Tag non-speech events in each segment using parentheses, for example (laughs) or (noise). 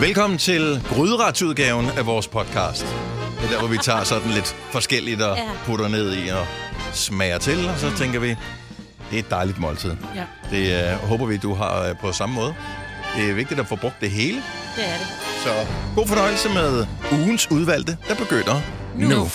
Velkommen til gryderetsudgaven af vores podcast. Det er der, hvor vi tager sådan lidt forskelligt og Ja. putter ned i og smager til, og så tænker vi, det er et dejligt måltid. Ja. Det uh, håber vi, du har øh, på samme måde. Det er vigtigt at få brugt det hele, Det er det. så god fornøjelse med ugens udvalgte, der begynder nu. nu.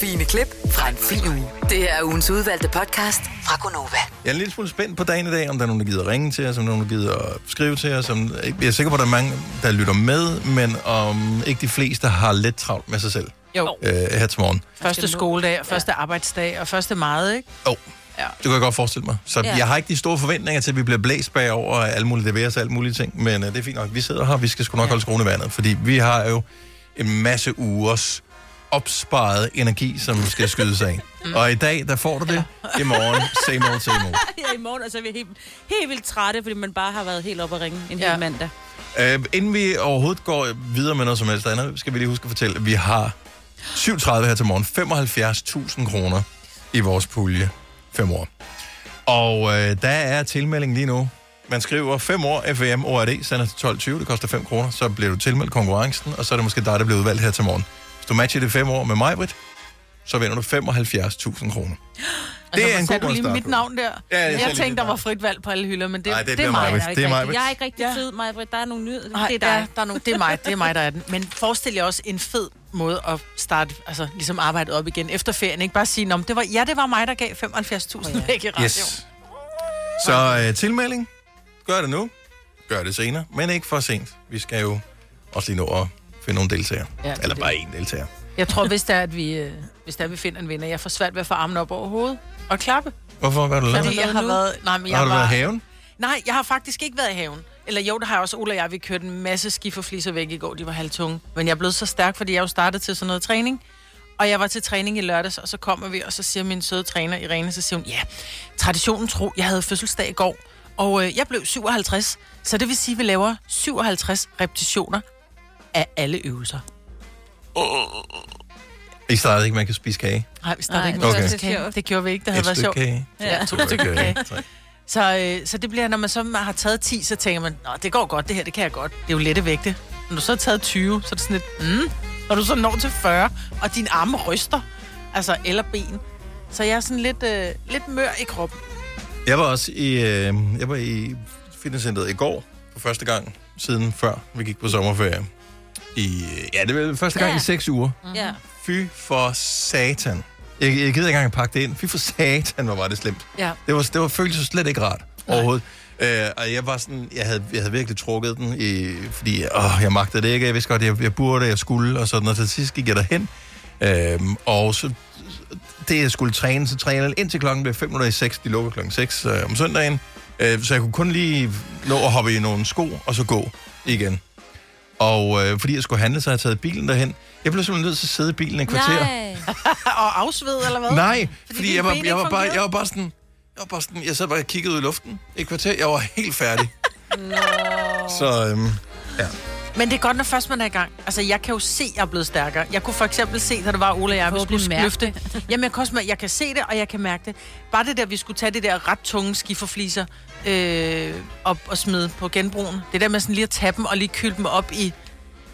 Fine klip fra en fin uge. Det er ugens udvalgte podcast fra Gonova. Jeg er en lille smule spændt på dagen i dag, om der er nogen, der gider ringe til os, om der er nogen, der gider at skrive til os. Om, jeg er sikker på, at der er mange, der lytter med, men om ikke de fleste har lidt travlt med sig selv Jo, øh, her til morgen. første skoledag, og første arbejdsdag, og første meget, ikke? Oh. Ja. Det kan jeg godt forestille mig. Så ja. Ja. jeg har ikke de store forventninger til, at vi bliver blæst bagover af alle mulige leveres og alle mulige ting, men uh, det er fint nok. Vi sidder her, vi skal sgu nok ja. holde skruen i vandet, fordi vi har jo en masse ugers opsparet energi, som skal skydes af. mm. Og i dag, der får du det. I morgen, same old, same old. (laughs) Ja, i morgen altså, er vi helt, helt vildt trætte, fordi man bare har været helt op at ringe en Ja. hel mandag. Uh, inden vi overhovedet går videre med noget som helst andet, skal vi lige huske at fortælle, at vi har 37 her til morgen, 75.000 kroner i vores pulje. 5 år. Og øh, der er tilmelding lige nu. Man skriver 5 år FM ORD, sender til 12.20, det koster 5 kroner, så bliver du tilmeldt konkurrencen, og så er det måske dig, der bliver udvalgt her til morgen. Hvis du matcher det 5 år med mig, Britt, så vinder du 75.000 kroner. (gasps) Det er en god du lige mit navn der? Ja, jeg jeg tænkte, der var frit valg på alle hylder, men det, Nej, det- det, er mig. mig. der er Det ikke er mig. Jeg er ikke rigtig Ja. fed, Maja. Der er nogle nyheder. Det er ja, dig. der er nogle, det er mig, det er mig, der er den. Men forestil jer også en fed måde at starte, altså ligesom arbejdet op igen efter ferien. Ikke bare sige, "Nå, men det var, ja, det var mig, der gav 75.000 Åh, ja. væk i radio. Yes. Så øh, tilmelding, gør det nu. Gør det senere, men ikke for sent. Vi skal jo også lige nå at finde nogle deltagere. Ja, Eller bare én deltager. Jeg tror, hvis det er, at vi, øh, hvis det er, at vi finder en vinder, jeg får svært ved at få armen op over hovedet og klappe. Hvorfor? Hvad har du lavet? Fordi jeg har været... Nej, men jeg Har du var, været i haven? Nej, jeg har faktisk ikke været i haven. Eller jo, det har jeg også. Ola og jeg, vi kørte en masse skiferfliser væk i går. De var halvtunge. Men jeg er blevet så stærk, fordi jeg jo startede til sådan noget træning. Og jeg var til træning i lørdags, og så kommer vi, og så siger min søde træner Irene, så siger hun, ja, traditionen tro, jeg havde fødselsdag i går, og øh, jeg blev 57, så det vil sige, at vi laver 57 repetitioner af alle øvelser. I startede ikke, man kan spise kage. Nej, vi startede Nej, ikke det med okay. så kage. Det gjorde vi ikke, det havde Et været stykke sjovt. kage. Ja, To stykker kage. Så, øh, så det bliver, når man så har taget 10, så tænker man, Nå, det går godt, det her, det kan jeg godt. Det er jo lette vægte. Når du så har taget 20, så er det sådan lidt, mm. Når du så når til 40, og dine arme ryster, altså, eller ben. Så jeg er sådan lidt, øh, lidt mør i kroppen. Jeg var også i, øh, jeg var i fitnesscenteret i går, for første gang siden før vi gik på sommerferie. I, ja, det var første gang Ja. i seks uger. Ja. Fy for satan. Jeg, jeg gider ikke engang pakke det ind. Fy for satan, hvor var det slemt. Ja. Det var, det var føltes slet ikke rart overhovedet. Øh, og jeg var sådan, jeg havde, jeg havde virkelig trukket den, i, fordi åh, jeg magtede det ikke. Jeg vidste godt, jeg, jeg burde, jeg skulle, og sådan, og til sidst gik jeg derhen. Øh, og så, det jeg skulle træne, så trænede jeg indtil klokken blev 5 minutter i 6. De lukker klokken 6 øh, om søndagen. Øh, så jeg kunne kun lige nå at hoppe i nogle sko, og så gå igen. Og øh, fordi jeg skulle handle, så havde jeg taget bilen derhen. Jeg blev simpelthen nødt til at sidde i bilen et kvarter. Nej. (laughs) Og afsved, eller hvad? Nej, Fordi fordi jeg var, jeg, var bare, jeg var bare sådan... Jeg var bare sådan, jeg sad bare og kiggede ud i luften i et kvarter. Jeg var helt færdig. Så, øhm, ja. Men det er godt, når først man er i gang. Altså, jeg kan jo se, at jeg er blevet stærkere. Jeg kunne for eksempel se, da det var Ola og jeg, vi skulle løfte. Jamen, jeg kan, også, jeg kan se det, og jeg kan mærke det. Bare det der, vi skulle tage det der ret tunge skiferfliser øh, op og smide på genbrugen. Det der med sådan lige at tage dem og lige kylde dem op i,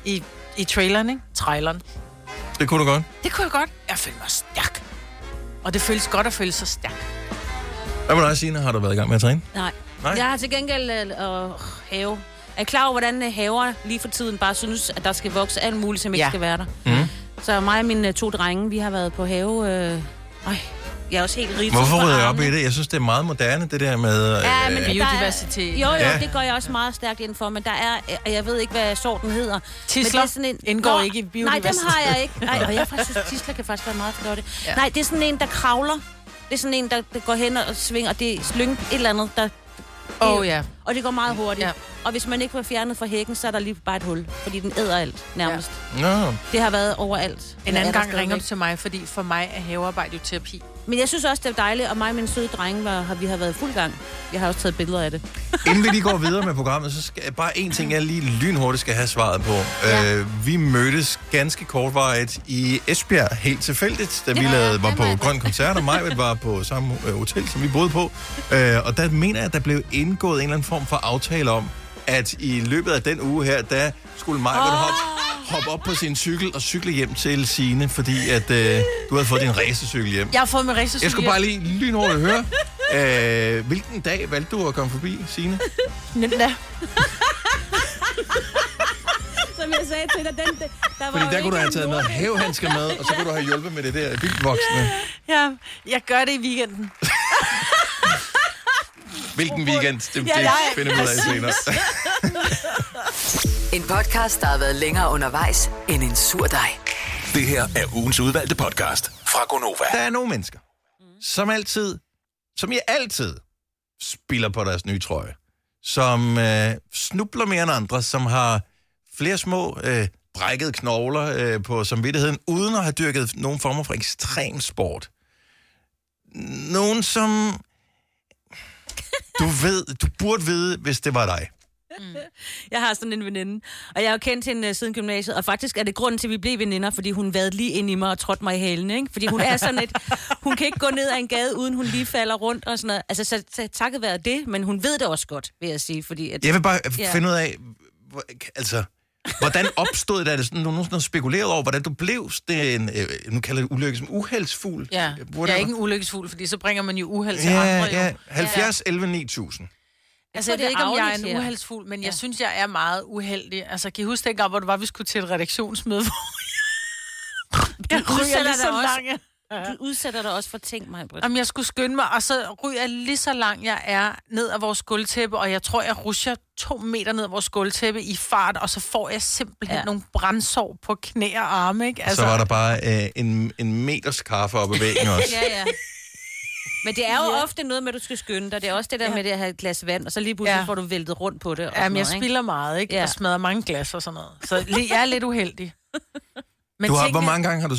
i, i traileren, ikke? Traileren. Det kunne du godt. Det kunne jeg godt. Jeg føler mig stærk. Og det føles godt at føle sig stærk. Hvad med dig, Signe? Har du været i gang med at træne? Nej. Nej. Jeg har til gengæld øh, have. Er klar over, hvordan øh, haver lige for tiden bare synes, at der skal vokse alt muligt, som ikke Ja. skal være der? Mm. Så mig og mine øh, to drenge, vi har været på have. Øh, øj, jeg er også helt rig. Hvorfor rydder jeg op i det? Jeg synes, det er meget moderne, det der med... Ja, men øh, det- Biodiversitet. Jo, jo, Ja. det går jeg også meget stærkt ind for, men der er, øh, jeg ved ikke, hvad sorten hedder. Tisler Men det er sådan en, indgår ikke i Nej, dem biodiversitet. har jeg ikke. Nej, og jeg faktisk synes, tisler kan faktisk være meget flotte. Ja. Nej, det er sådan en, der kravler. Det er sådan en, der, går hen og svinger, og det er slyng et eller andet, der... Åh, oh, ja. Og det går meget hurtigt. Ja. Og hvis man ikke får fjernet fra hækken, så er der lige bare et hul, fordi den æder alt, nærmest. Ja. Det har været overalt. En anden gang ringer du stadigvæk. til mig, fordi for mig er havearbejde jo terapi. Men jeg synes også, det er dejligt, og mig og min søde drenge, var, har, vi har været fuld gang. Jeg har også taget billeder af det. (laughs) inden vi lige går videre med programmet, så skal bare en ting, jeg lige lynhurtigt skal have svaret på. Ja. Øh, vi mødtes ganske kortvarigt i Esbjerg, helt tilfældigt, da vi Ja, lavede, var på Maja. Grøn Koncert, og Majved var på samme øh, hotel, som vi boede på. Øh, og der mener jeg, at der blev indgået en eller anden form for aftale om, at i løbet af den uge her, der skulle Maja oh. hoppe, hoppe op på sin cykel og cykle hjem til Sine, fordi at øh, du havde fået din racercykel hjem. Jeg har fået min racercykel. Jeg skulle bare lige lynhurtigt høre, øh, hvilken dag valgte du at komme forbi, Signe? Nynda. Som jeg sagde til dig, den, der var Fordi jo der kunne du ikke have taget noget hævehandsker med, og så kunne du have hjulpet med det der vildvoksne. Ja, jeg gør det i weekenden. Hvilken weekend, det, det Ja, jeg- finder vi ud af senere. (laughs) Podcast, der har været længere undervejs end en sur dej. Det her er ugens udvalgte podcast fra Gonova. Der er nogle mennesker, som altid, som I altid spiller på deres nye trøje. Som øh, snubler mere end andre, som har flere små øh, brækkede knogler øh, på samvittigheden, uden at have dyrket nogen former for ekstrem sport. Nogen, som du ved, du burde vide, hvis det var dig. Jeg har sådan en veninde, og jeg har jo kendt hende øh, siden gymnasiet, og faktisk er det grunden til, at vi blev veninder, fordi hun vadede lige ind i mig og trådte mig i halen, ikke? Fordi hun er sådan et, hun kan ikke gå ned ad en gade, uden hun lige falder rundt og sådan noget. Altså, så, så takket være det, men hun ved det også godt, vil jeg sige, fordi at... Jeg vil bare Ja. finde ud af, hvor- altså, hvordan opstod det? Er det sådan, du nogensinde spekuleret over, hvordan du blev sådan en, øh, nu kalder det ulykke som uheldsfugl? Ja, jeg er ikke en ulykkesfugl, fordi så bringer man jo uheld til Ja, andre. Jo. ja, 70, 11, 9000. Altså, jeg det ved ikke, om jeg er en her. uheldsfugl, men jeg Ja. synes, jeg er meget uheldig. Altså, kan I huske dengang, hvor det var, vi skulle til et redaktionsmøde, (laughs) hvor (laughs) jeg Du ryger udsætter lige så også- langt. Du udsætter dig også for ting, mig, Britt. Om jeg skulle skynde mig, og så ryger jeg lige så langt, jeg er ned af vores gulvtæppe, og jeg tror, jeg rusher to meter ned af vores gulvtæppe i fart, og så får jeg simpelthen ja. Ja. nogle brændsår på knæ og arme, ikke? Altså, så var der bare øh, en, en meters kaffe oppe ad væggen (laughs) også. Ja, ja. Men det er jo ja. ofte noget med, at du skal skynde dig. Det er også det der Ja. med det at have et glas vand, og så lige pludselig Ja. får du væltet rundt på det. Og Jamen, jeg noget, spiller meget, ikke? Ja. Og smadrer mange glas og sådan noget. Så jeg er lidt uheldig. (laughs) Men Du har, tingene- hvor mange gange har du...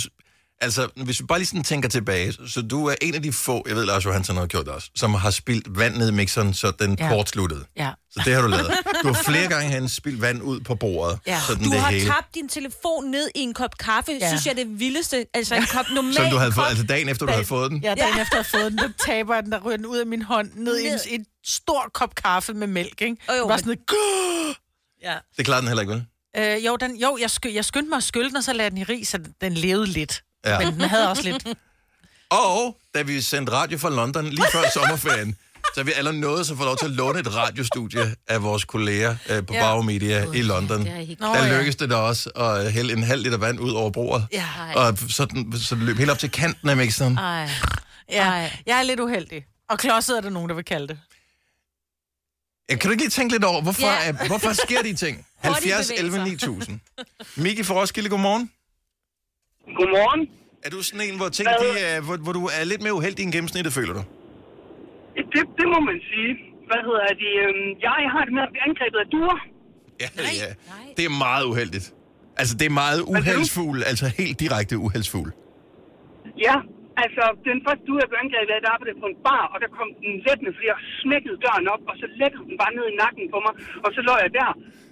Altså, hvis vi bare lige sådan tænker tilbage, så- så du er en af de få, jeg ved, Lars Johansson har gjort det også, som har spildt vand ned i mixeren, så den Ja. kortsluttede. Ja. Så det har du lavet. Du har flere gange hen spildt vand ud på bordet, Ja. sådan Du det har hele. tabt din telefon ned i en kop kaffe, Ja. synes jeg er det vildeste. Altså en kop normal (laughs) Som du havde fået, altså dagen efter, du havde fået den. Ja, dagen ja. efter jeg har fået den, der taber jeg den, der ryger den ud af min hånd, ned i en, Ned. en stor kop kaffe med mælk, ikke? Jo, jo, det var sådan et, "Gah!" ja. Det klarede den heller ikke, vel? Øh, jo, den, jo jeg, sky, jeg skyndte mig at skylde den, og så lagde den i ris, så den levede lidt. Ja. Men den havde også lidt. (laughs) Og da vi sendte radio fra London lige før sommerferien, så vi alle noget, som får lov til at låne et radiostudie af vores kolleger øh, på Ja. ja. Bauer Media i London. Det er helt Nå, Der ja. lykkedes det da også at hælde en halv liter vand ud over bordet. Ja. Og så, den, så det løb helt op til kanten af mixeren. Ej. ja. Ej. Jeg er lidt uheldig. Og klodset er der nogen, der vil kalde det. Ja, kan du ikke lige tænke lidt over, hvorfor, Ja. ja. hvorfor sker de ting? 70, 11, 9000. Miki fra Roskilde, godmorgen. Godmorgen. Er du sådan en, hvor, ting, de, er, hvor, hvor du er lidt mere uheldig end gennemsnittet, føler du? Det, det må man sige. Hvad hedder det? Øhm, Jeg har det med at blive angrebet af duer. Ja, ja. nej. Det er meget uheldigt. Altså, det er meget uheldsfugl, altså helt direkte uheldsfugl. Ja, altså den første due, jeg blev angrebet af, der arbejdede på en bar, og der kom den lettende, fordi jeg smækkede døren op, og så lettede den bare ned i nakken på mig, og så lå jeg der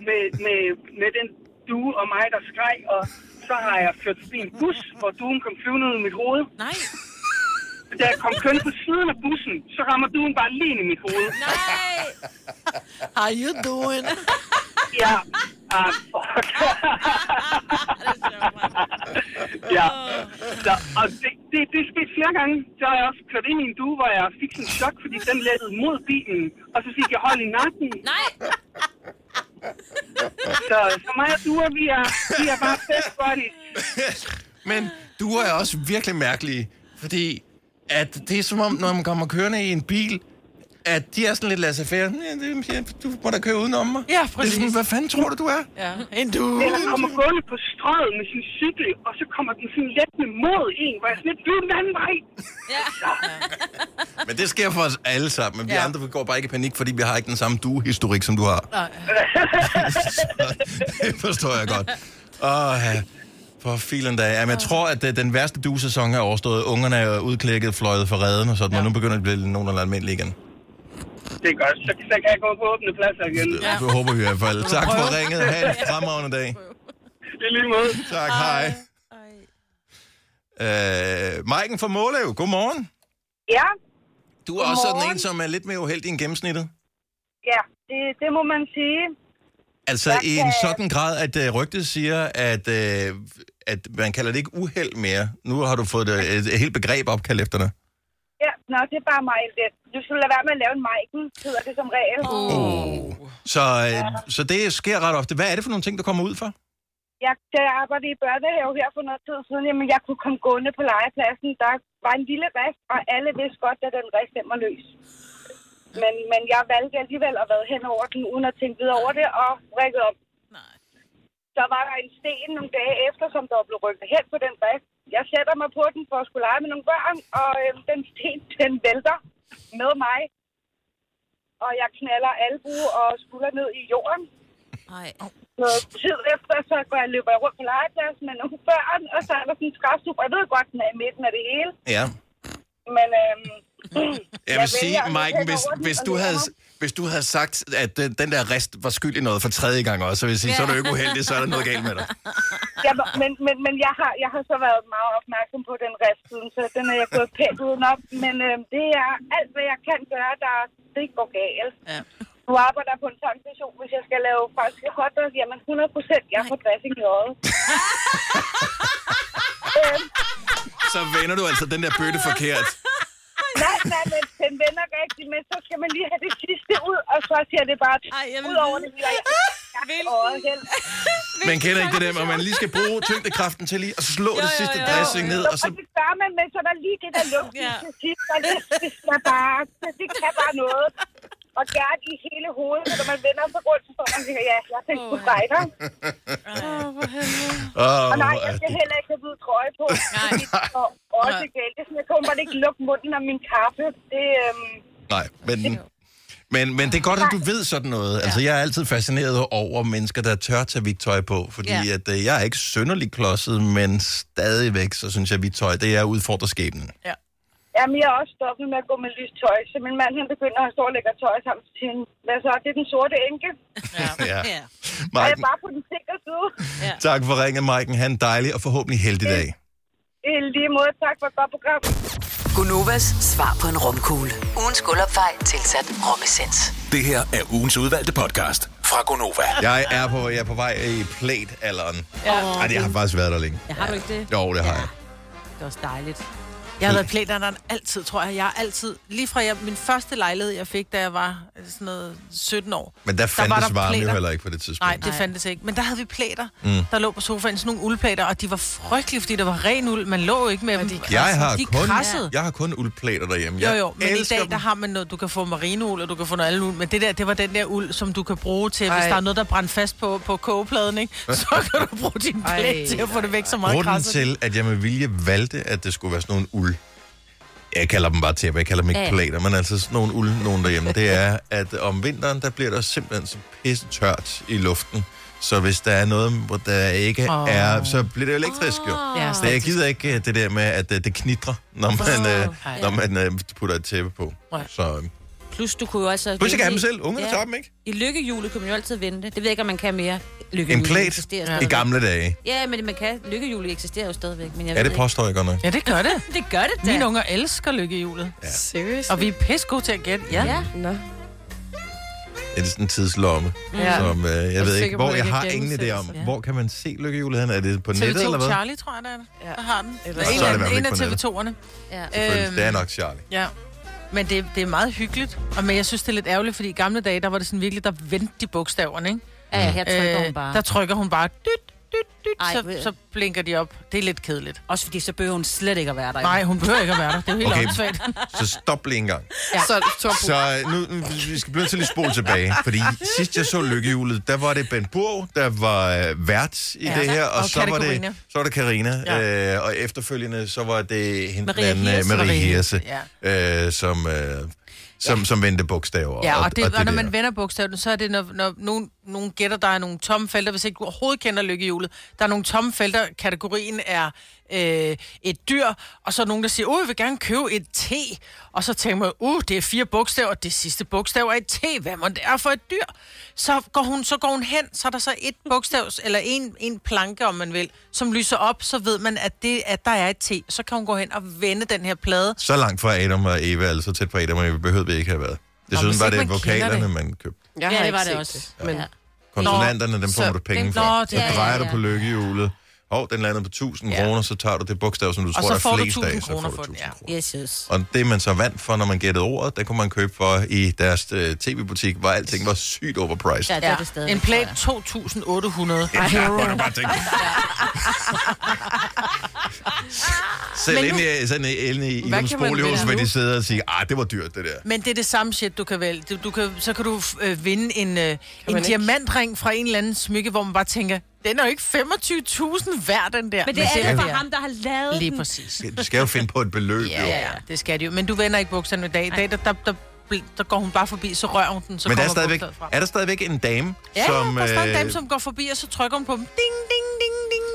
med, med, med den due og mig, der skreg, og så har jeg ført forbi en bus, hvor duen kom flyvende ud i mit hoved. Nej. Da jeg kom køn på siden af bussen, så rammer duen bare lige ind i mit hoved. Nej. How you doing? Ja. Ah, fuck. ja. Så, og det, det, det skete flere gange. Så har jeg også kørt ind i en due, hvor jeg fik en chok, fordi den lettede mod bilen. Og så fik jeg hold i nakken. Nej. Så, så mig og duer, vi er, vi er bare best buddies. Men du er også virkelig mærkelig, fordi at det er som om, når man kommer kørende i en bil, at de er sådan lidt laissez-faire. Ja, det- ja, du må da køre udenom mig. Ja, Det er præcis. sådan, hvad fanden tror du, du er? Ja. En du. Eller kommer gående på strøget med sin cykel, og så kommer den sådan let med mod en, hvor jeg sådan lidt, flyv den anden vej. (laughs) Men det sker for os alle sammen. Men vi Ja. andre går bare ikke i panik, fordi vi har ikke den samme duehistorik, som du har. Nej. (laughs) det forstår jeg godt. Åh, ja. For filen da. Jamen, jeg tror, at øh, den værste duesæson er overstået. Ungerne er udklækket, fløjet for redden og sådan, ja. og nu begynder det at blive nogenlunde almindeligt igen. Det er godt. Så, så kan jeg gå på åbne pladser igen. Ja. Det håber vi i hvert fald. Tak for ringet. Ha' en fremragende dag. I lige måde. Tak, hej. Øh, Maiken fra Målev, godmorgen. Ja, Du er også sådan Godmorgen. en, som er lidt mere uheldig end gennemsnittet. ja, det, det må man sige. Altså Jeg i en kan- sådan grad, at uh, rygtet siger, at, uh, at man kalder det ikke uheld mere. Nu har du fået et, et, et helt begreb opkaldt efter dig. Ja, nå, det er bare mig lidt. Du skulle lade være med at lave en Maiken, hedder det som regel. Oh. Så, uh, så det sker ret ofte. Hvad er det for nogle ting, der kommer ud for? Jeg, da jeg arbejdede i børnehave her for noget tid siden, jamen jeg kunne komme gående på legepladsen. Der var en lille rest, og alle vidste godt, at den rest den var løs. Men, men jeg valgte alligevel at være hen over den, uden at tænke videre over det, og rækket op. Så var der en sten nogle dage efter, som der blevet rykket hen på den rest. Jeg sætter mig på den for at skulle lege med nogle børn, og øh, den sten, (laughs) den vælter med mig. Og jeg knaller albue og skulder ned i jorden. Nej. Noget tid efter, så går jeg løber jeg rundt på legepladsen med nogle børn, og så er der sådan en skræfsup. Jeg ved godt, den er i midten af det hele. Ja. Men øhm, (clears throat) Jeg vil sige, hen hvis, hvis, du havde. Hvis du havde sagt, at den, den der rest var skyld i noget for tredje gang også, så vil jeg sige, så er du ikke uheldig, så er der noget galt med dig. (laughs) Ja, men, men, men jeg, har, jeg har så været meget opmærksom på den rest siden, så den er jeg gået pænt udenom. Men øhm, det er alt, hvad jeg kan gøre, der det går galt. Ja. Nu arbejder på en tankstation, hvis jeg skal lave franske hotdogs, jamen 100 procent, jeg får dressing i øjet. øhm, (laughs) Så vender du altså den der bøtte forkert. nej, nej, men den vender rigtigt, men så skal man lige have det sidste ud, og så ser det bare Ej, jeg vil ud over det. hele. (laughs) Jeg, jeg. (laughs) Man kender ikke det der, hvor man lige skal bruge tyngdekraften til lige at slå det sidste dressing ned, og så... Og det gør man, men så er der lige det der lugt Ja. til sidst, og det, det, bare, det, det kan bare noget. Og gerne i hele hovedet, så når man vender sig rundt, så står man og tænker, ja, jeg tænkte på dig der. Åh, Og nej, er jeg skal heller ikke have hvid trøje på. Nej. Og også galt. Det er sådan, jeg kan bare ikke lukke munden af min kaffe. Det, øhm, Nej, men, men, men det er godt, at du ved sådan noget. Altså, jeg er altid fascineret over mennesker, der tør tage hvidt tøj på, fordi Ja. at, øh, jeg er ikke synderligt klodset, men stadigvæk, så synes jeg, at hvidt tøj, det er udfordrer skæbnen. Jamen, jeg er også stoppet med at gå med lyst tøj, så min mand han begynder at stå og lægge tøj sammen til hende. Hvad så? Det er den sorte enke. Ja. (laughs) Ja. Og jeg Maiken, er bare på den sikre side. tak for ringet, Maiken. Han en dejlig og forhåbentlig heldig dag. I lige måde, tak for et godt program. Gunovas svar på en romkugle. Ugens guldopfej tilsat romessens. Det her er ugens udvalgte podcast fra Gonova. Jeg er på, jeg er på vej i plate-alderen. Ja. Ej, det har faktisk været der længe. Ja, har du ikke det? Jo, det har jeg. Det er også dejligt. Jeg har været plæneren altid, tror jeg. Jeg har altid, lige fra jeg, min første lejlighed, jeg fik, da jeg var øh, sådan noget 17 år. Men der var fandtes der varme jo heller ikke på det tidspunkt. Nej, det fandtes ikke. Men der havde vi plæter, mm. der lå på sofaen, sådan nogle uldplæter, og de var frygtelige, fordi der var ren uld. Man lå jo ikke med dem. Jeg har, de kun, krassede. jeg har kun uldplæter derhjemme. Jo, Jeg jo, men i dag, dem. der har man noget, du kan få merinould, og du kan få noget andet uld, men det der, det var den der uld, som du kan bruge til, Ej. hvis der er noget, der brænder fast på, på kogepladen, ikke? så kan du bruge din plæt til at få det væk så meget Grunden krasse. til, at jeg med vilje valgte, at det skulle være sådan nogle uld. Jeg kalder dem bare tæpper, jeg kalder dem ikke Ja. plater, men altså sådan nogle uld, nogen derhjemme. Det er, at om vinteren, der bliver der simpelthen så pisse tørt i luften. Så hvis der er noget, hvor der ikke oh. Er, så bliver det elektrisk jo. Ja, Så jeg gider ikke øh, det der med, at øh, det knitrer, når man, øh, Ej. når man øh, putter et tæppe på. Så øh, Plus, du kunne jo også... plus jeg kan have dem selv. Ungerne tager dem, ikke? I lykkehjulet kunne man jo altid vente. Det ved jeg ikke, om man kan mere. Lykkehjulet En plæt eksisterer i gamle dage. Ja, men man kan. Lykkehjulet eksisterer jo stadigvæk. Men jeg Ja, ved det påstår jeg godt nok. Ja, det gør det. Det gør det da. Mine unger elsker lykkehjulet. Ja. Seriously? Og vi er pisse gode til at gætte. Ja. Ja. Nå. Det er sådan en tidslomme, Ja. som øh, jeg er ved ikke, hvor jeg har ingen idé om. genudsendelse. Hvor kan man se lykkehjulet hen? Er det på nettet, eller TV2 hvad? Charlie, tror jeg, der er det. Ja. Der har den. Eller Det er så er det en, fald en af ikke på TV2'erne. Ja. Øhm, Det er nok Charlie. Ja. Men det, det er meget hyggeligt. Og, men jeg synes, det er lidt ærgerligt, fordi i gamle dage, der var det sådan virkelig, der vendte de bogstaverne, ikke? Ja, her trykker hun bare. Der trykker hun bare dyt, dyt, dyt, Ej, så, ved- så blinker de op. Det er lidt kedeligt. Også fordi så behøver hun slet ikke at være der. Nej, hun behøver ikke at være der. Det er jo helt Okay. åndssvagt. Så stop lige en gang. Ja. Så, så, Så øh, nu, nu vi skal blive til at lige spole tilbage, fordi sidst jeg så lykkehjulet, der var det Ben Burg, der var øh, vært i Ja. det her, og, Og så var det så var det Karina, Ja. øh, og efterfølgende så var det hende Maria øh, Hirse. Marie Hirse, Ja. øh, som, øh, som, som vendte bogstaver. Ja, og, det, og, og når der. man vender bogstaverne, så er det, når, når nogen, nogen gætter, der er nogle tomme felter, hvis ikke du overhovedet kender lykkehjulet. Der er nogle tomme felter, kategorien er øh, et dyr, og så er nogen, der siger, uh, jeg vil gerne købe et T. Og så tænker man, uh, det er fire bogstaver, det sidste bogstav er et T. Hvad må det er for et dyr? Så går hun, så går hun hen, så er der så et bogstav, eller en, en planke, om man vil, som lyser op, så ved man, at, det, at der er et T. Så kan hun gå hen og vende den her plade. Så langt fra Adam og Eva, altså så tæt på Adam og Eva, behøvede vi ikke have været. Det hvis var det man vokalerne, det. man købte. jeg Ja, det var det også. Men, Ja. Konsonanterne, dem får så- du penge det- for. Nå, det- Så ja, ja, drejer ja. du på lykkehjulet. Hov, den landede på 1000 Ja. kroner, så tager du det bogstav, som du Og tror, så der er får du flest 1000 af, så kroner får du for den, 1000 ja. kroner. Yes, yes. Og det, man så vandt for, når man gættede ordet, der kunne man købe for i deres øh, tv-butik, hvor alting var sygt overpriced. Ja, det er det stadig. En plate 2.800. Ja, (laughs) du bare tænker. (laughs) Selv Men inde nu- i, sådan inde i, i Hvad kan man vinde hvor nu? de sidder og siger, ah, det var dyrt, det der. Men det er det samme shit, du kan vælge. Du, du kan, så kan du øh, vinde en, øh, en ikke? diamantring fra en eller anden smykke, hvor man bare tænker, den er jo ikke 25.000 værd, den der. Men det er det det for ham, der har lavet Lige den. præcis. Du skal jo finde på et beløb, Ja, jo. ja, ja, det skal de jo. Men du vender ikke bukserne i dag. I dag, der, der, der, der går hun bare forbi, så rører hun den, så Men der er, kommer stadigvæk, er der stadigvæk en dame, Ja, som... som, der en øh, dame, som går forbi, og så trykker hun på dem. Ding, ding, ding, ding.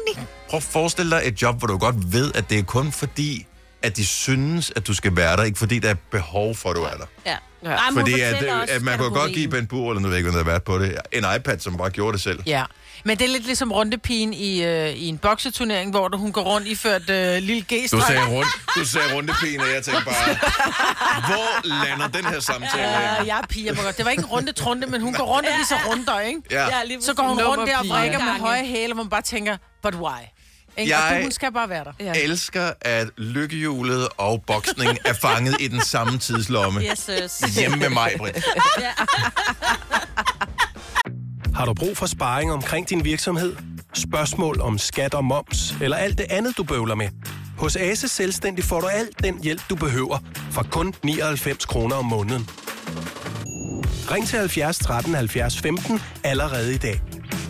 Prøv at forestille dig et job, hvor du godt ved, at det er kun fordi, at de synes, at du skal være der, ikke fordi der er behov for, at du er der. Ja. Ja. Ej, Fordi at, øh, også, at man kunne godt give i. Ben Bur, eller nu ved jeg ikke, om der har været på det, en iPad, som bare gjorde det selv. Ja. Men det er lidt ligesom rundepigen i, øh, i en bokseturnering, hvor der, hun går rundt iført øh, lille g Du sagde, rundt, du sagde rundepigen, og jeg tænkte bare, hvor lander den her samtale? Ja, hen? jeg er piger. Det var ikke en runde trunde, men hun går rundt og viser runder, ikke? Ja. Ja, Så går hun rundt der og vrikker med høje hæle, hvor man bare tænker, but why? Ikke? Og Jeg- det, hun skal bare være der. Ja. elsker, at lykkehjulet og boksning er fanget i den samme tidslomme. Yes, yes. Hjemme med mig, Britt. Har du brug for sparring omkring din virksomhed? Spørgsmål om skat og moms, eller alt det andet, du bøvler med? Hos Ase Selvstændig får du alt den hjælp, du behøver, for kun 99 kroner om måneden. Ring til 70 13 70 15 allerede i dag.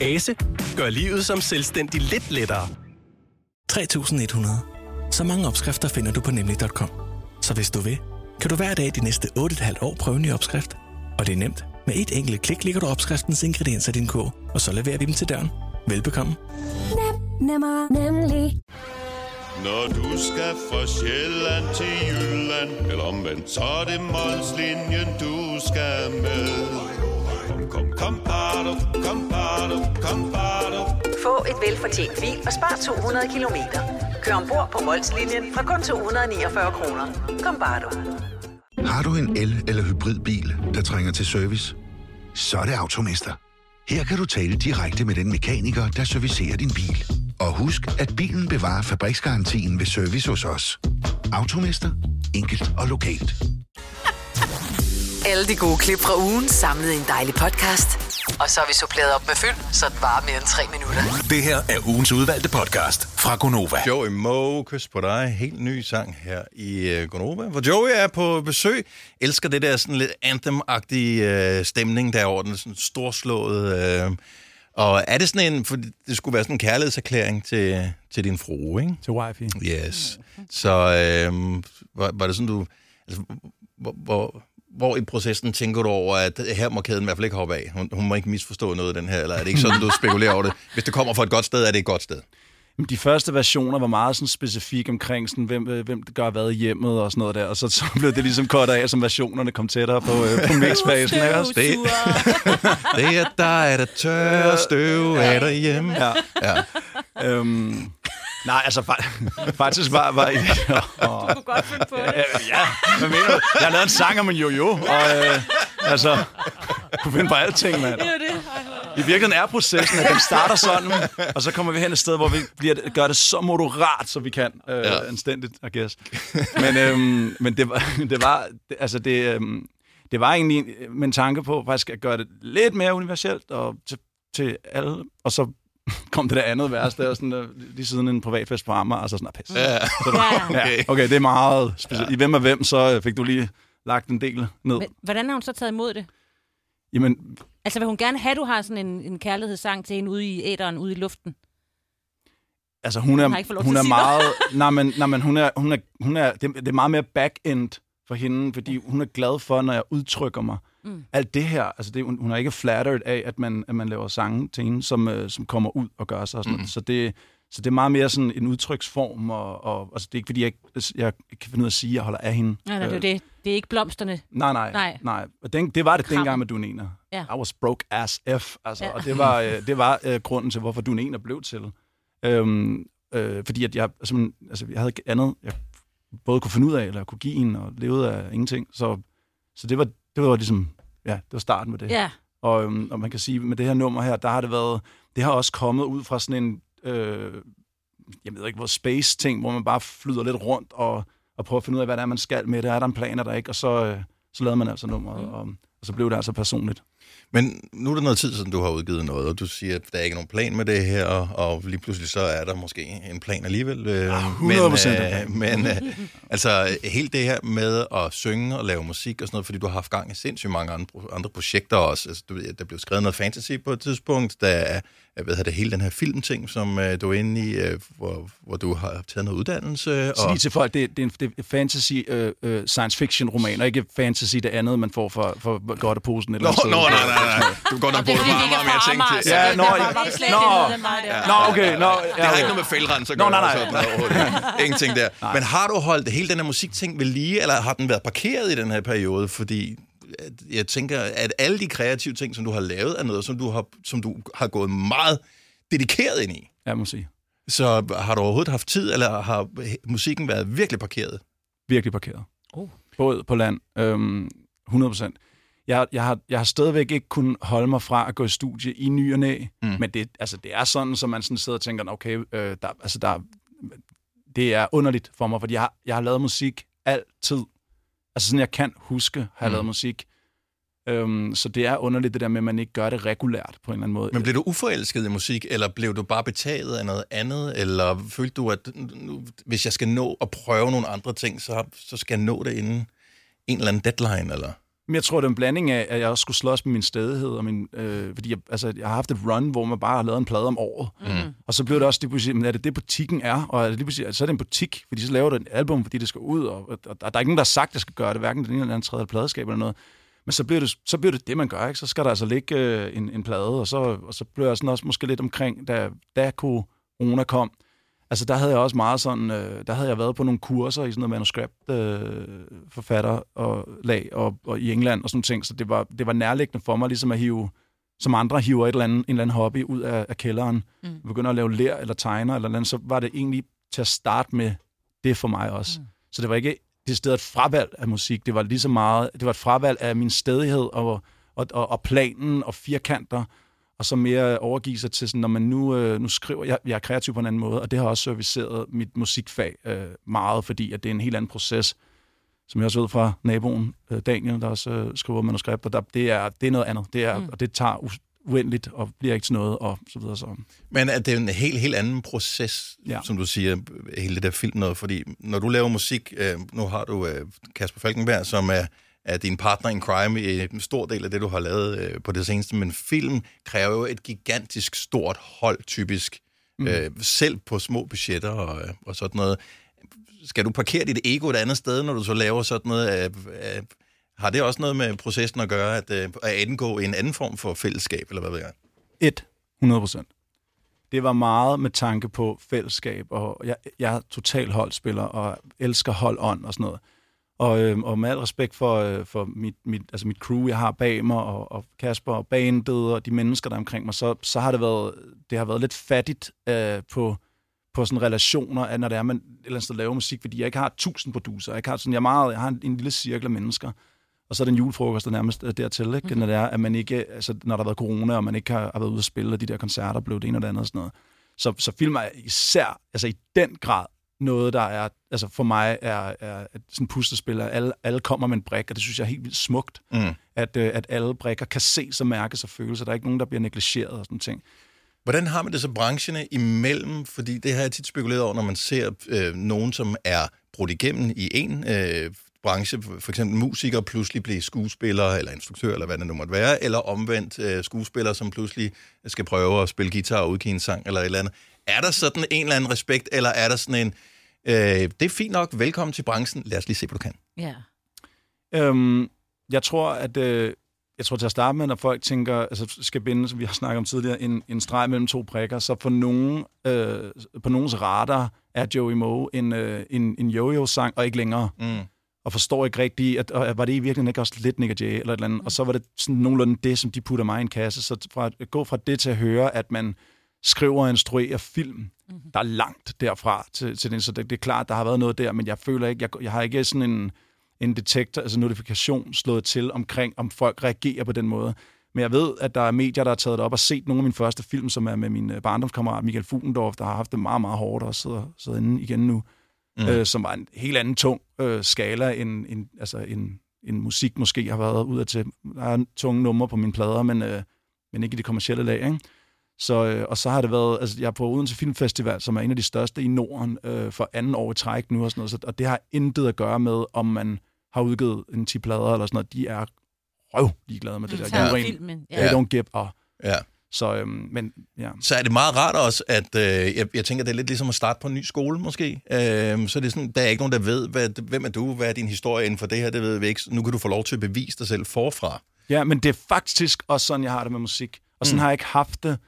Ase gør livet som selvstændig lidt lettere. 3100. Så mange opskrifter finder du på nemlig.com. Så hvis du vil, kan du hver dag de næste 8,5 år prøve en ny opskrift. Og det er nemt. Med et enkelt klik ligger du opskriftens ingredienser i din kog, og så leverer vi dem til døren. Velbekomme. Nemmer, nemlig. Når du skal fra Sjælland til Jylland Eller omvendt, så er det Molslinjen, du skal med Kom, kom, kom, bado, kom, bado, kom, bado. Få et velfortjent bil og spar 200 kilometer. Kør ombord på Molslinjen fra kun 249 kroner. Kom bare du. Har du en el- eller hybridbil, der trænger til service? Så er det Automester. Her kan du tale direkte med den mekaniker, der servicerer din bil. Og husk, at bilen bevarer fabriksgarantien ved service hos os. Automester. Enkelt og lokalt. Alle de gode klip fra ugen samlet i en dejlig podcast. Og så har vi suppleret op med fyld, så det varer mere end tre minutter. Det her er ugens udvalgte podcast fra Gonova. Joey Moe, kys på dig. Helt ny sang her i uh, Gonova, hvor Joey er på besøg. Elsker det der sådan lidt anthem-agtige uh, stemning derovre, den sådan storslået. Uh, og er det sådan en, for det skulle være sådan en kærlighedserklæring til, til din frue, ikke? Til wifi. Yes. Så øh, var, var det sådan, du... Altså, hvor, hvor, hvor i processen tænker du over, at her må kæden i hvert fald ikke hoppe af? Hun, hun må ikke misforstå noget af den her, eller er det ikke sådan, du (laughs) spekulerer over det? Hvis det kommer fra et godt sted, er det et godt sted? Men De første versioner var meget sådan specifikke omkring, sådan, hvem, øh, hvem der gør hvad i hjemmet og sådan noget der. Og så, (laughs) så blev det ligesom kort af, som versionerne kom tættere på, øh, på mixfasen. ikke også? Det, (laughs) det er dig, der tør støv af derhjemme. Ja. Ja. Øhm, nej, altså fa- (laughs) faktisk var... var og, Du kunne godt finde på det. ja, hvad mener du? Jeg har lavet en sang om en jojo, og øh, altså... Du finder på alting, mand. Det er det. I virkeligheden er processen, at den starter sådan, og så kommer vi hen et sted, hvor vi bliver, gør det så moderat, så vi kan. Øh, Ja. ja. Anstændigt, I guess. Men, øhm, men det var, det var, det, altså det, øhm, det var egentlig med en tanke på faktisk at gøre det lidt mere universelt og til, til alle, og så (laughs) kom det der andet vers der, sådan der, lige siden en privatfest på Amager, altså sådan, pis. Ja. Så, ja, Okay. okay, det er meget specielt. I hvem er hvem, så øh, fik du lige lagt en del ned. Men, hvordan har hun så taget imod det? Jamen, Altså, vil hun gerne have, at du har sådan en, en kærlighedssang til hende ude i æderen, ude i luften? Altså hun er, hun er meget, nej, men, nej, men hun er, hun er, hun er det, det er meget mere back-end for hende, fordi hun er glad for, når jeg udtrykker mig. Mm. Alt det her, altså det, hun, hun er ikke flattered af, at man, at man laver sange til hende, som, øh, som kommer ud og gør sig. Og sådan Mm. noget. Så, det, så det er meget mere sådan en udtryksform, og, og altså det er ikke fordi, jeg, jeg kan finde ud af at sige, at jeg holder af hende. Nej, nej, det er Øh, det. Det er ikke blomsterne. Nej, nej, Nej. nej. Og den, det var det Krammen. dengang med Dunener. Ja. I was broke as F, altså. Ja. Og det var, øh, det var øh, grunden til, hvorfor Dunener blev til. Øhm, øh, fordi at jeg, altså, altså, jeg havde ikke andet, jeg både kunne finde ud af, eller kunne give en, og levede af ingenting. Så, så det, var, det var ligesom, ja, det var starten med det. Ja. Og, øhm, og man kan sige, med det her nummer her, der har det været, det har også kommet ud fra sådan en, øh, jeg ved ikke, hvor space-ting, hvor man bare flyder lidt rundt og, og prøver at finde ud af, hvad det er, man skal med det. Er der en plan, er der ikke? Og så, øh, så lavede man altså nummeret, og, og så blev det altså personligt. Men nu er der noget tid siden, du har udgivet noget, og du siger, at der er ikke nogen plan med det her, og, og lige pludselig så er der måske en plan alligevel. Øh, Ja, 100% men, en øh, (laughs) men øh, altså, helt det her med at synge og lave musik og sådan noget, fordi du har haft gang i sindssygt mange andre, andre projekter også. Altså, du, ved, der blev skrevet noget fantasy på et tidspunkt, der jeg ved, det hele den her filmting, som øh, du er inde i, øh, hvor, hvor du har taget noget uddannelse. Og... Sig til folk, det, det, er en, det er fantasy, øh, øh, science fiction roman, og ikke fantasy det andet, man får for, for godt af posen. Eller Nå, nå, nej, nej, nej. Du går nok på det meget, meget mere tænkt til. Ja, nå, Ja. nå, okay, nå, Det har ikke noget med fældrens at Nå, gøre. nej, nej. noget overhovedet. (laughs) Ingenting der. Men har du holdt hele den her musikting ved lige, eller har den været parkeret i den her periode? Fordi at jeg tænker, at alle de kreative ting, som du har lavet, er noget, som du har, som du har gået meget dedikeret ind i. Jeg må sige. Så har du overhovedet haft tid, eller har musikken været virkelig parkeret? Virkelig parkeret. Oh. Både på land, øhm, 100 procent. Jeg, jeg, har, jeg har stadigvæk ikke kunnet holde mig fra at gå i studie i ny og næ, mm. men det, altså, det er sådan, så man sådan sidder og tænker, okay, øh, der, altså, der, det er underligt for mig, fordi jeg har, jeg har lavet musik altid. Altså sådan, jeg kan huske, har jeg Mm. lavet musik. Øhm, så det er underligt, det der med, at man ikke gør det regulært på en eller anden måde. Men blev du uforelsket i musik, eller blev du bare betaget af noget andet? Eller følte du, at nu, hvis jeg skal nå at prøve nogle andre ting, så, så skal jeg nå det inden en eller anden deadline? Eller? Men jeg tror, det er en blanding af, at jeg også skulle slås med min stedighed. Og min, øh, fordi jeg, altså, jeg har haft et run, hvor man bare har lavet en plade om året. Mm. Og så blev det også lige pludselig, men er det det, butikken er? Og er det lige pludselig, så er det en butik, fordi så laver du et album, fordi det skal ud. Og, og, og der er ikke nogen, der har sagt, at jeg skal gøre det, hverken den ene eller anden tredje pladeskab eller noget. Men så bliver, det, så bliver det det, man gør. Ikke? Så skal der altså ligge øh, en, en plade, og så, og så blev jeg sådan også måske lidt omkring, da, da corona kom. Altså der havde jeg også meget sådan, øh, der havde jeg været på nogle kurser i sådan noget manuskript øh, forfatter og lag og, og i England og sådan ting, så det var, det var nærliggende for mig ligesom at hive, som andre hiver et eller andet, en eller anden hobby ud af, af kælderen, mm. begynder at lave lær eller tegner eller andet, så var det egentlig til at starte med det for mig også. Mm. Så det var ikke det sted et fravalg af musik, det var lige så meget, det var et fravalg af min stedighed og, og, og, og planen og firkanter, og så mere overgive sig til sådan, når man nu, øh, nu skriver, jeg, jeg er kreativ på en anden måde, og det har også serviceret mit musikfag øh, meget, fordi at det er en helt anden proces, som jeg også ved fra naboen, øh, Daniel, der også øh, skriver manuskripter, der, det, er, det er noget andet, det er, mm. og det tager u- uendeligt og bliver ikke til noget, og så videre så. Men at det er en helt, helt anden proces, ja. som du siger, hele det der film noget, fordi når du laver musik, øh, nu har du øh, Kasper Falkenberg, som er, er din partner in crime i en stor del af det, du har lavet øh, på det seneste, men film kræver jo et gigantisk stort hold, typisk, mm. øh, selv på små budgetter og, øh, og sådan noget. Skal du parkere dit ego et andet sted, når du så laver sådan noget? Øh, øh, har det også noget med processen at gøre, at, øh, at indgå i en anden form for fællesskab, eller hvad ved jeg? Et, 100 procent. Det var meget med tanke på fællesskab, og jeg, jeg er total holdspiller, og elsker holdånd og sådan noget. Og, øh, og med al respekt for, øh, for mit, mit, altså mit crew, jeg har bag mig, og, og Kasper og bandet, og de mennesker, der er omkring mig, så, så har det været, det har været lidt fattigt øh, på, på sådan relationer, at når det er, man et eller andet sted laver musik, fordi jeg ikke har tusind producer, jeg, ikke har sådan, jeg, meget, jeg har en, en lille cirkel af mennesker, og så er det en julefrokost, der nærmest er dertil, ikke? Mm-hmm. når det er, at man ikke, altså, når der har været corona, og man ikke har, har været ude at spille, og de der koncerter blev det ene og det andet og sådan noget. Så, så film er især, altså i den grad, noget, der er, altså for mig er, er sådan puslespil, at alle, alle kommer med en brik, og det synes jeg er helt vildt smukt, Mm. at, øh, at alle brikker kan ses og mærkes og føles, og der er ikke nogen, der bliver negligeret og sådan ting. Hvordan har man det så brancherne imellem? Fordi det har jeg tit spekuleret over, når man ser øh, nogen, som er brudt igennem i en øh, branche, for eksempel musikere pludselig bliver skuespillere eller instruktør, eller hvad det nu måtte være, eller omvendt øh, skuespillere, som pludselig skal prøve at spille guitar og udgive en sang eller et eller andet. Er der sådan en eller anden respekt, eller er der sådan en, øh, det er fint nok, velkommen til branchen, lad os lige se, hvad du kan. Ja. Øhm, jeg tror, at øh, jeg tror til at starte med, når folk tænker, altså skal binde, som vi har snakket om tidligere, en, en streg mellem to prikker, så for nogen, øh, på nogens radar er Joey Moe en, øh, en, en yo-yo-sang, og ikke længere. Mm. Og forstår ikke rigtigt, at, og var det i virkeligheden ikke også lidt Nick Jay, eller et eller andet. Og så var det sådan nogenlunde det, som de putter mig i en kasse. Så fra, at gå fra det til at høre, at man skriver og instruerer film, mm-hmm. der er langt derfra til, til den. Så det, det er klart, der har været noget der, men jeg føler ikke, jeg, jeg har ikke sådan en, en detektor, altså notifikation slået til omkring, om folk reagerer på den måde. Men jeg ved, at der er medier, der har taget det op og set nogle af mine første film, som er med min øh, barndomskammerat Michael Fugendorf, der har haft det meget, meget hårdt og sidder, sidder inde igen nu. Mm. Mm. Øh, som var en helt anden tung øh, skala, end, end, altså, end, end musik måske har været ud af til. Der er tunge numre på mine plader, men, øh, men ikke i det kommercielle lag. Ikke? Så, øh, og så har det været, altså jeg er på Odense Filmfestival, som er en af de største i Norden øh, for anden år i træk nu og sådan noget, så, og det har intet at gøre med, om man har udgivet en 10 plader eller sådan noget. De er røv ligeglade med det der. tager De er rent- filmen, ja. They don't give a. Ja. Så, øhm, men ja. Så er det meget rart også, at øh, jeg, jeg tænker, det er lidt ligesom at starte på en ny skole måske. Øh, så er det sådan, der er ikke nogen, der ved, hvad, hvem er du, hvad er din historie inden for det her, det ved vi ikke. Nu kan du få lov til at bevise dig selv forfra. Ja, men det er faktisk også sådan, jeg har det med musik. Og sådan Mm. mm. har jeg ikke haft det,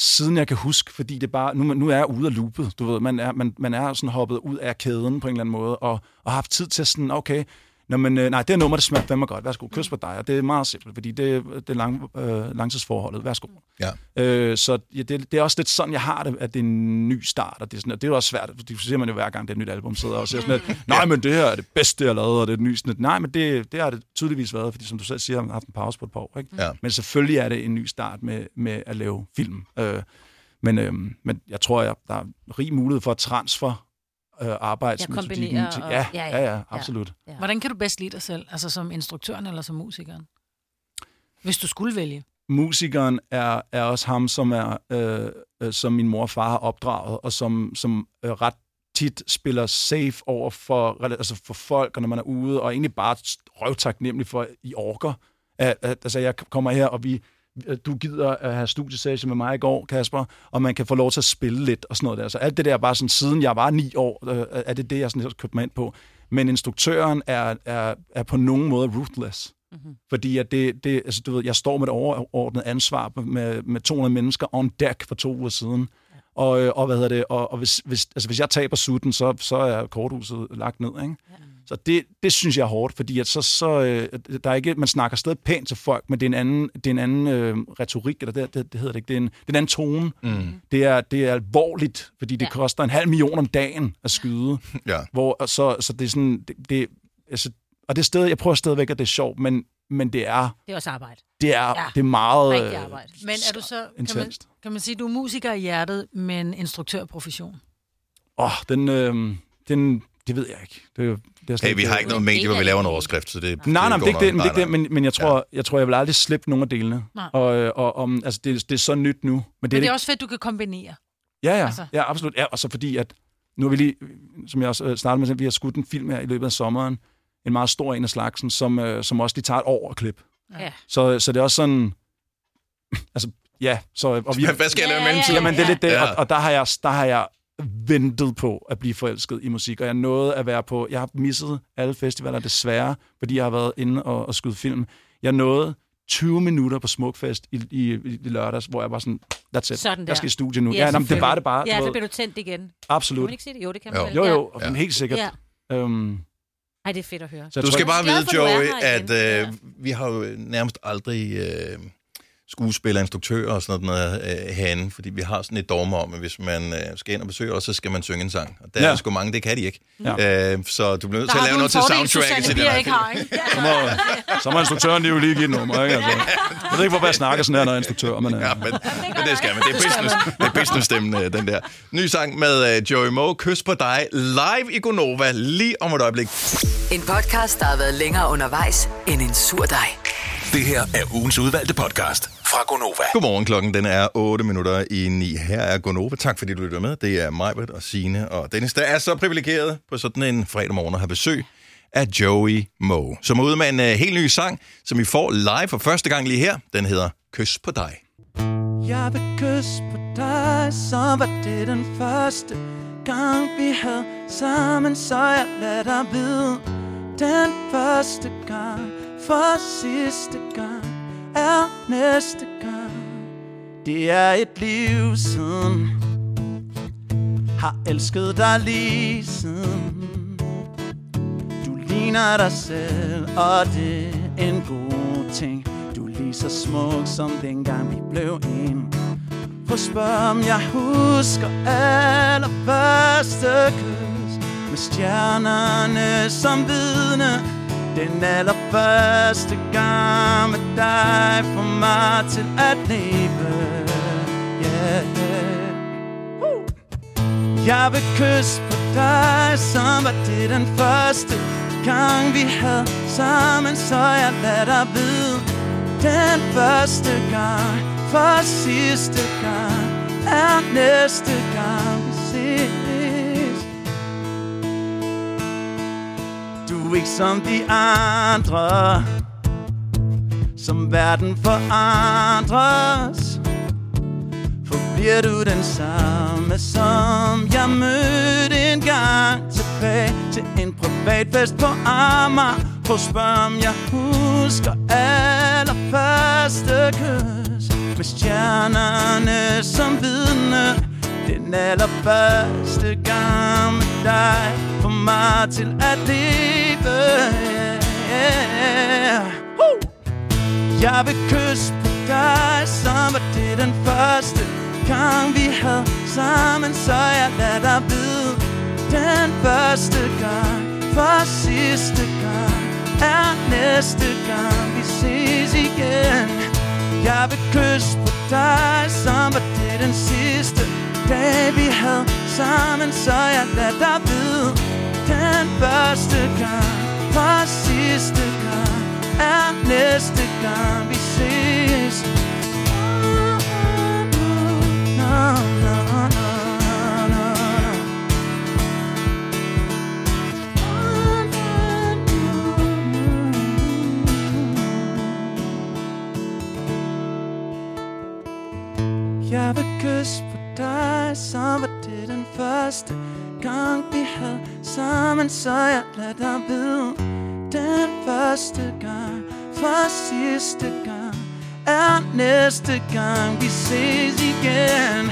siden jeg kan huske, fordi det bare, nu, nu er jeg ude af loopet, du ved, man er, man, man er sådan hoppet ud af kæden på en eller anden måde, og, og har haft tid til sådan, okay, Nå, men, øh, nej, det er nummer, det smager fandme godt. Værsgo, kys på dig. Og det er meget simpelt, fordi det, det er lang, øh, langtidsforholdet. Værsgo. Ja. Øh, så ja, det, det, er også lidt sådan, jeg har det, at det er en ny start. Og det er, sådan, og det er jo også svært, fordi så siger man jo hver gang, det er et nyt album, sidder og siger sådan lidt, nej, men det her er det bedste, jeg lavet, og det er et ny. Sådan lidt, nej, men det, det har det tydeligvis været, fordi som du selv siger, jeg har haft en pause på et par år. Ikke? Ja. Men selvfølgelig er det en ny start med, med at lave film. Øh, men, øh, men jeg tror, jeg, der er rig mulighed for at transfer øh, arbejdsmetodikken. kombinere til- og- Ja, ja, ja, ja. ja, absolut. Ja. Hvordan kan du bedst lide dig selv? Altså som instruktøren eller som musikeren? Hvis du skulle vælge. musikeren er, er også ham, som er øh, øh, som min mor og far har opdraget, og som, som øh, ret tit spiller safe over for, altså for folk, og når man er ude, og egentlig bare røvtaknemmelig for, I orker. At, at, altså, jeg kommer her, og vi, du gider at have studiesession med mig i går, Kasper, og man kan få lov til at spille lidt og sådan noget der. Så alt det der bare sådan, siden jeg var ni år, øh, er det det, jeg sådan har købt mig ind på. Men instruktøren er, er, er på nogen måde ruthless. Mm-hmm. Fordi at det, det, altså, du ved, jeg står med et overordnet ansvar med, med 200 mennesker on deck for to uger siden. Og, øh, og hvad hedder det? Og, og hvis, hvis, altså, hvis jeg taber sutten, så, så er korthuset lagt ned, ikke? Ja. Så det, det synes jeg er hårdt, fordi at så, så øh, der er ikke, man snakker stadig pænt til folk, men det er en anden, det er en anden øh, retorik, eller det, det, det hedder det ikke, det er en, det er en anden tone. Mm. Det, er, det er alvorligt, fordi det ja. koster en halv million om dagen at skyde. Ja. Hvor, og så, så det er sådan, det, det, altså, og det er stadig, jeg prøver stadigvæk, at det er sjovt, men, men det er, Det er også arbejde. det er, Ja. ja. det er meget... Rigtig øh, arbejde. Men er du så, kan man. Kan man sige, du er musiker i hjertet, men instruktørprofession? Åh, oh, den, øh, den, det ved jeg ikke. Det, er det er slet Hey, vi har ikke noget medie, hvor vi laver en overskrift, så det Nej, nej, det er ikke det, men, det, ikke nej, det, men, men jeg tror, jeg tror, jeg vil aldrig slippe nogen af delene. Nej. Og, og om, altså, det, det er så nyt nu. Men det, Men er det er også fedt, du kan kombinere. Ja, ja, altså. ja, absolut. Ja, og så fordi, at nu har vi lige, som jeg også øh, startede med, at vi har skudt en film her i løbet af sommeren. En meget stor en af slagsen, som, øh, som også lige tager et år at klippe. Ja. Så, så det er også sådan... (laughs) altså, ja. Så, og vi, (laughs) Hvad skal jeg lave i mellemtiden? Jamen, det er lidt det. Ja. Og, og der, har jeg, der har jeg ventet på at blive forelsket i musik, og jeg nåede at være på... Jeg har misset alle festivaler, desværre, fordi jeg har været inde og, og skyde film. Jeg nåede 20 minutter på Smukfest i, i, i lørdags, hvor jeg var sådan, that's it. Sådan der. Jeg skal i studiet nu. Ja, Ja, ja nej, men det var det bare. Ja, så bliver du tændt igen. Kan Absolut. man ikke sige det? Jo, det kan man Jo. vel. Jo, Ja. jo, ja. helt sikkert. Ja. Øhm, Ej, det er fedt at høre. Så Du tror- skal bare vide, Joey, at øh, vi har jo nærmest aldrig øh, skuespillere, instruktører og sådan noget øh, herinde, fordi vi har sådan et dogme om, at hvis man øh, skal ind og besøge os, så skal man synge en sang. Og der ja. Er sgu mange, det kan de ikke. Ja. Øh, så du bliver nødt til at lave noget til soundtracket til Bier her ikke har, ikke? så, må, så må instruktøren lige jo lige give et nummer, ikke? Altså, jeg ved ikke, hvorfor jeg snakker sådan her, når jeg er instruktør, men... Øh, Ja, men, men det skal man. Det er business, det er business-stemmen, øh, den der. Ny sang med øh, Joey Moe, Kys på dig, live i Gonova, lige om et øjeblik. En podcast, der har været længere undervejs end en sur dej. Det her er ugens udvalgte podcast fra Gonova. Godmorgen, klokken den er 8 minutter i 9. Her er Gonova. Tak fordi du lytter med. Det er Majbert og Sine og Dennis, der er så privilegeret på sådan en fredag morgen at have besøg af Joey Moe, som er ude med en uh, helt ny sang, som vi får live for første gang lige her. Den hedder Kys på dig. Jeg vil kysse på dig, så var det den første gang vi havde sammen, så jeg lader dig vide. Den første gang, for sidste gang, er næste gang. Det er et liv siden, har elsket dig lige siden. Du ligner dig selv, og det er en god ting. Du er lige så smuk som dengang vi blev en. Prøv at spørg, om jeg husker allerførste kys Med stjernerne som vidne Den aller første gang med dig får mig til at leve yeah, yeah. Uh. Jeg vil kysse på dig, som var det den første gang vi havde sammen Så jeg lader dig vide Den første gang for sidste gang Er næste gang ikke som de andre Som verden forandres. Forbliver du den samme som jeg mødte en gang tilbage Til en privat fest på Amager. For at om jeg husker allerførste kys. Med stjernerne som vidne. Den allerførste gang med dig For mig til at leve yeah. Woo! Jeg vil kysse på dig, som var det den første gang vi havde sammen Så jeg lader dig vide Den første gang for sidste gang Er næste gang vi ses igen Jeg vil kysse på dig, som var det den sidste dag vi havde sammen Så jeg lader dig vide Den første gang fra sidste gang er næste gang vi ses no, no, no, no, no. Jeg vil kysse på dig, som var det den første gang vi havde sammen Så jeg lader dig vide. Den første gang for sidste gang er næste gang vi ses igen.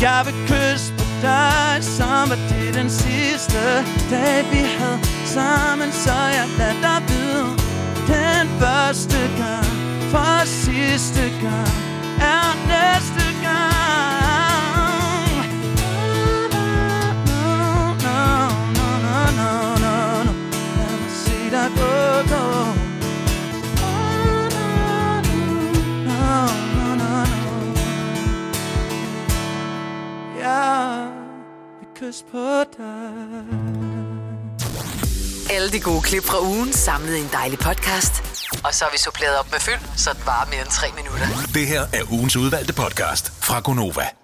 Jeg vil kysse på dig, som var det den sidste dag vi havde sammen Så jeg lader dig vide. Den første gang for sidste gang er næste kysse på dig. Alle de gode klip fra ugen samlet i en dejlig podcast. Og så har vi suppleret op med fyld, så det varer mere end tre minutter. Det her er ugens udvalgte podcast fra Gonova.